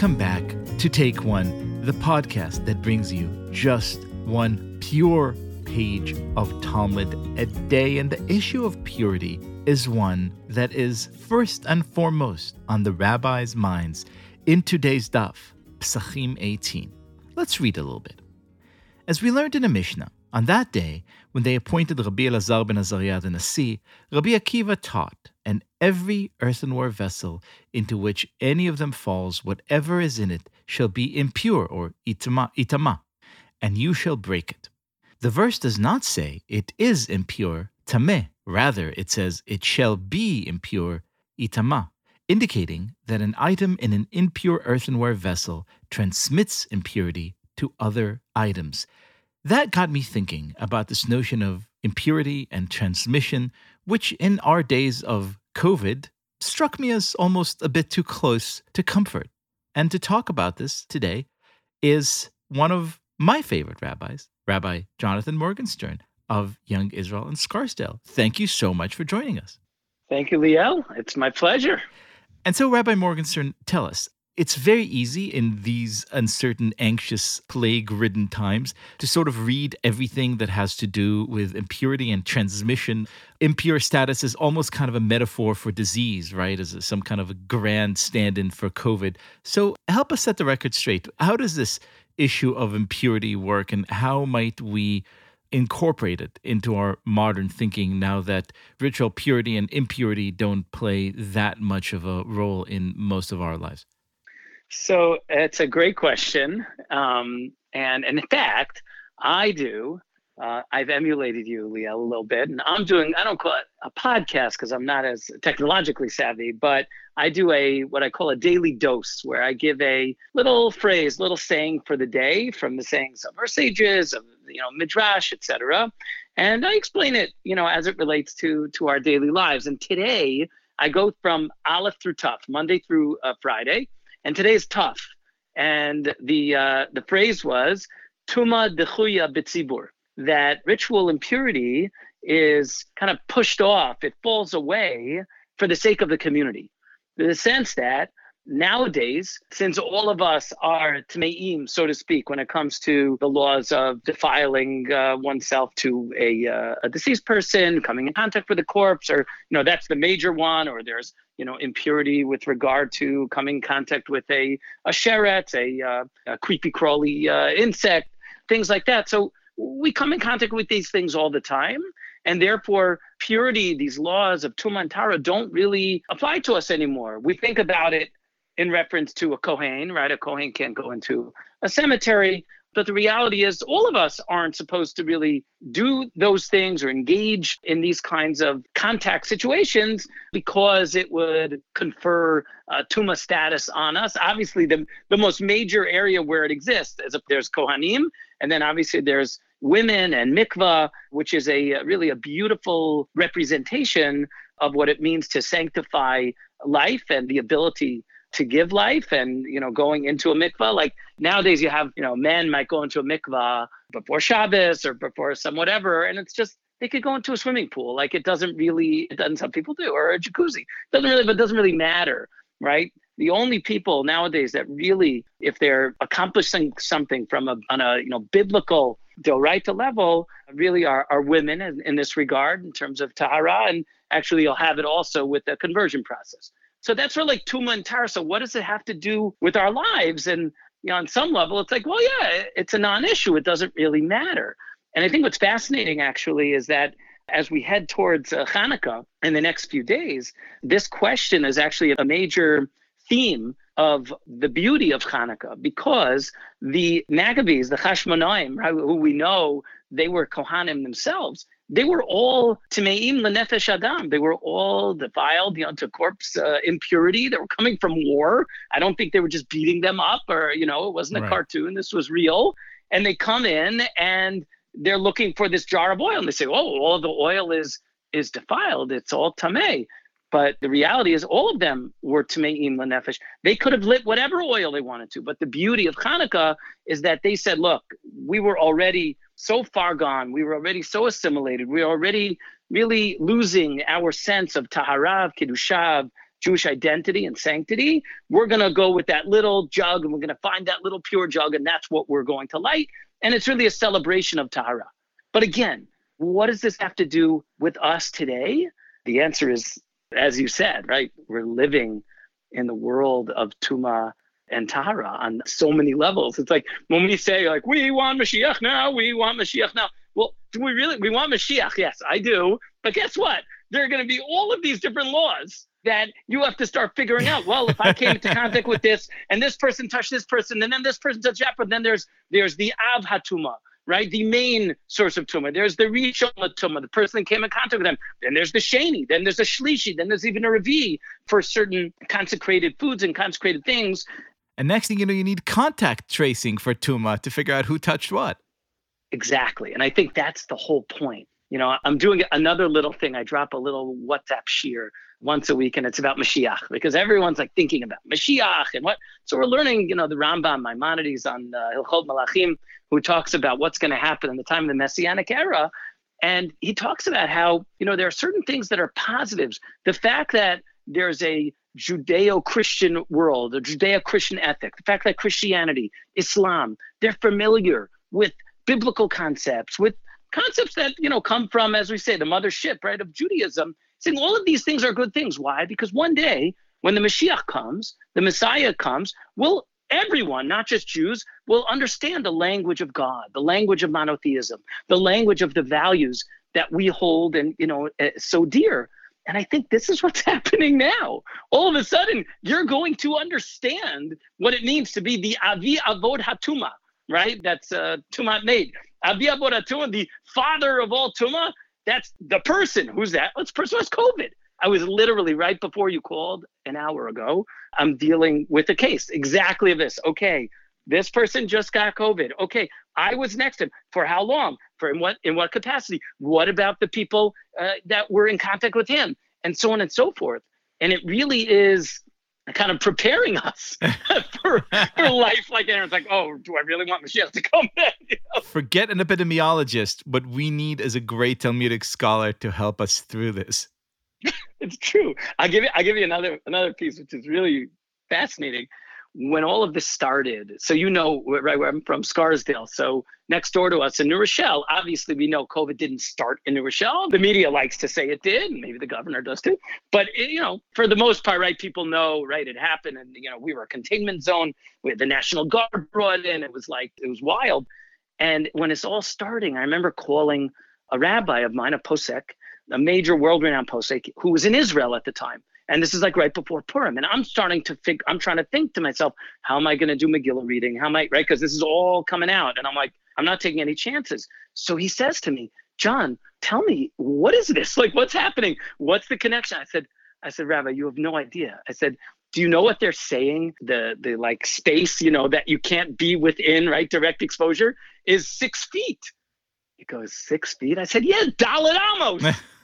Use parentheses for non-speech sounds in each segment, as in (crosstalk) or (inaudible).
Welcome back to Take One, the podcast that brings you just one pure page of Talmud a day. And the issue of purity is one that is first and foremost on the rabbis' minds in today's daf, Psachim 18. Let's read a little bit. As we learned in the Mishnah, on that day, when they appointed Rabbi Elazar ben Azariah the Nasi, Rabbi Akiva taught, and every earthenware vessel into which any of them falls, whatever is in it, shall be impure or itama, itama, and you shall break it. The verse does not say it is impure, tameh. Rather, it says it shall be impure, itama, indicating that an item in an impure earthenware vessel transmits impurity to other items. That got me thinking about this notion of impurity and transmission, which in our days of COVID struck me as almost a bit too close to comfort. And to talk about this today is one of my favorite rabbis, Rabbi Jonathan Morgenstern of Young Israel in Scarsdale. Thank you so much for joining us. Thank you, Liel. It's my pleasure. And so, Rabbi Morgenstern, tell us it's very easy in these uncertain, anxious, plague ridden times to sort of read everything that has to do with impurity and transmission. Impure status is almost kind of a metaphor for disease, right? As some kind of a grand stand in for COVID. So help us set the record straight. How does this issue of impurity work, and how might we? incorporate it into our modern thinking now that ritual purity and impurity don't play that much of a role in most of our lives? So it's a great question. Um, and, and in fact, I do. Uh, I've emulated you, Liel, a little bit. And I'm doing, I don't call it a podcast because I'm not as technologically savvy, but I do a what I call a daily dose where I give a little phrase, little saying for the day from the sayings of our sages, of you know, midrash, etc. And I explain it, you know, as it relates to to our daily lives. And today I go from Aleph through Tough, Monday through uh, Friday and today is tough. And the uh, the phrase was tuma dechuya bitzibur, that ritual impurity is kind of pushed off, it falls away for the sake of the community. In the sense that nowadays, since all of us are tmeim, so to speak, when it comes to the laws of defiling uh, oneself to a, uh, a deceased person, coming in contact with a corpse, or you know that's the major one, or there's you know impurity with regard to coming in contact with a a sheretz, a, uh, a creepy crawly uh, insect, things like that. So we come in contact with these things all the time. And therefore, purity, these laws of Tumantara don't really apply to us anymore. We think about it in reference to a Kohen, right? A Kohen can't go into a cemetery. But the reality is, all of us aren't supposed to really do those things or engage in these kinds of contact situations because it would confer uh, tuma status on us. Obviously, the, the most major area where it exists is if there's Kohanim, and then obviously there's women and mikvah, which is a really a beautiful representation of what it means to sanctify life and the ability to give life and you know going into a mikvah. Like nowadays you have you know men might go into a mikvah before Shabbos or before some whatever and it's just they could go into a swimming pool. Like it doesn't really it doesn't some people do or a jacuzzi. It doesn't really but it doesn't really matter right? The only people nowadays that really if they're accomplishing something from a on a you know biblical to level really are, are women in, in this regard in terms of tahara and actually you'll have it also with the conversion process so that's of like Tuma and Tahara. So what does it have to do with our lives? And you know, on some level, it's like, well, yeah, it's a non-issue. It doesn't really matter. And I think what's fascinating actually is that as we head towards uh, Hanukkah in the next few days, this question is actually a major theme of the beauty of Hanukkah because the Maccabees, the Hashmonaim, right, who we know they were Kohanim themselves, they were all Timeim Lenefesh Adam. They were all defiled, you know, to corpse uh, impurity. They were coming from war. I don't think they were just beating them up or, you know, it wasn't a right. cartoon. This was real. And they come in and they're looking for this jar of oil. And they say, oh, all the oil is is defiled. It's all tameh. But the reality is, all of them were Tameim Lenefesh. They could have lit whatever oil they wanted to. But the beauty of Hanukkah is that they said, look, we were already so far gone. We were already so assimilated. We were already really losing our sense of Taharav, Kiddushav, Jewish identity and sanctity, we're going to go with that little jug and we're going to find that little pure jug and that's what we're going to light. And it's really a celebration of Tahara. But again, what does this have to do with us today? The answer is, as you said, right? We're living in the world of Tuma and Tahara on so many levels. It's like when we say, like, we want Mashiach now, we want Mashiach now. Well, do we really? We want Mashiach. Yes, I do. But guess what? There are going to be all of these different laws that you have to start figuring out. Well, if I came into (laughs) contact with this and this person touched this person and then this person touched that, but then there's there's the Av Hatuma, right? The main source of Tuma. There's the Rishon Tuma, the person that came in contact with them. Then there's the Sheni. Then there's a Shlishi. Then there's even a Revi for certain consecrated foods and consecrated things. And next thing you know, you need contact tracing for Tuma to figure out who touched what. Exactly. And I think that's the whole point. You know, I'm doing another little thing. I drop a little WhatsApp shiur once a week, and it's about Mashiach because everyone's like thinking about Mashiach and what. So we're learning, you know, the Rambam Maimonides on uh, Hilchot Melachim, who talks about what's going to happen in the time of the Messianic era, and he talks about how you know there are certain things that are positives. The fact that there's a Judeo-Christian world, a Judeo-Christian ethic, the fact that Christianity, Islam, they're familiar with biblical concepts, with concepts that you know come from, as we say, the mothership, right, of Judaism. Saying all of these things are good things. Why? Because one day when the Mashiach comes, the Messiah comes, will everyone, not just Jews, will understand the language of God, the language of monotheism, the language of the values that we hold and you know eh, so dear. And I think this is (laughs) what's happening now. All of a sudden, you're going to understand what it means to be the Avi Avot Hatuma, right? That's uh, Tumat met. Avi Avot Hatuma, the father of all Tuma, that's the person. Who's that? It's person who COVID. I was literally right before you called an hour ago. I'm dealing with a case exactly of this. Okay, this person just got COVID. Okay, I was next to him. For how long? For in what in what capacity? What about the people uh, that were in contact with him? And so on and so forth. And it really is kind of preparing us (laughs) for, for life. Like Aaron's like, oh, do I really want Michelle to come in? (laughs) You know? Forget an epidemiologist. What we need is a great Talmudic scholar to help us through this. (laughs) it's true. I give you I give you another another piece which is really fascinating when all of this started, so you know, right where I'm from, Scarsdale. So next door to us in New Rochelle, obviously we know COVID didn't start in New Rochelle. The media likes to say it did, maybe the governor does too. But it, you know, for the most part, right, people know, right, it happened, and you know, we were a containment zone. We had the National Guard brought in. It was like it was wild. And when it's all starting, I remember calling a rabbi of mine, a posek, a major world-renowned posek, who was in Israel at the time and this is like right before Purim. And I'm starting to think, I'm trying to think to myself, how am I going to do Megillah reading? How am I, right? Because this is all coming out. And I'm like, I'm not taking any chances. So he says to me, John, tell me, what is this? Like, what's happening? What's the connection? I said, I said, Rabbi, you have no idea. I said, do you know what they're saying? The the like space, you know, that you can't be within, right? Direct exposure is six feet. He goes, six feet? I said, yeah, Dalet Amos. (laughs)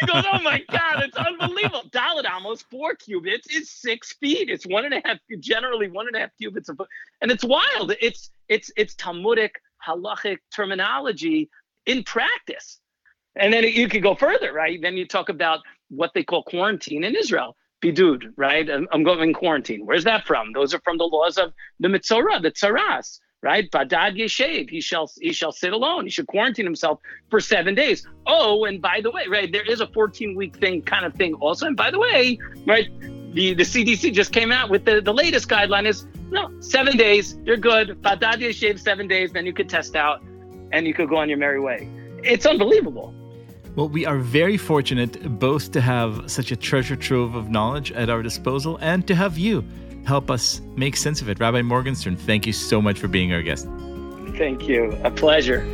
He goes, oh my God, it's unbelievable. Dalet Amos four cubits is six feet. It's one and a half, generally one and a half cubits. Of, and it's wild. It's it's it's Talmudic halachic terminology in practice. And then you could go further, right? Then you talk about what they call quarantine in Israel. Bidud, right? I'm going in quarantine. Where's that from? Those are from the laws of the Metzora, the Tsaras right? Badad Yeshev, he shall he shall sit alone. He should quarantine himself for seven days. Oh, and by the way, right, there is a 14 week thing kind of thing also. And by the way, right, the, the CDC just came out with the, the latest guideline is no, seven days, you're good. Badad Yeshev, seven days, then you could test out and you could go on your merry way. It's unbelievable. Well, we are very fortunate both to have such a treasure trove of knowledge at our disposal and to have you help us make sense of it. Rabbi Morgenstern, thank you so much for being our guest. Thank you. A pleasure.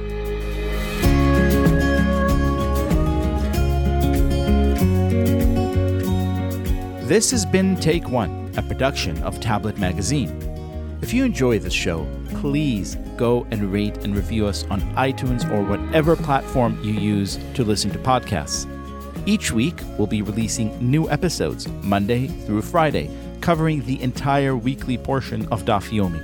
This has been Take One, a production of Tablet Magazine. If you enjoy this show, please go and rate and review us on iTunes or whatever platform you use to listen to podcasts. Each week, we'll be releasing new episodes Monday through Friday covering the entire weekly portion of Daf Yomi.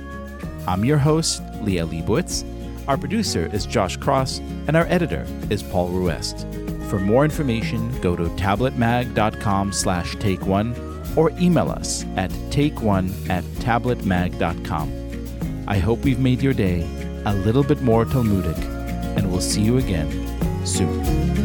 I'm your host, Liel Leibovitz. Our producer is Josh Cross, and our editor is Paul Ruest. For more information, go to tabletmag.com slash take one or email us at takeone at tabletmag.com. I hope we've made your day a little bit more Talmudic, and we'll see you again soon.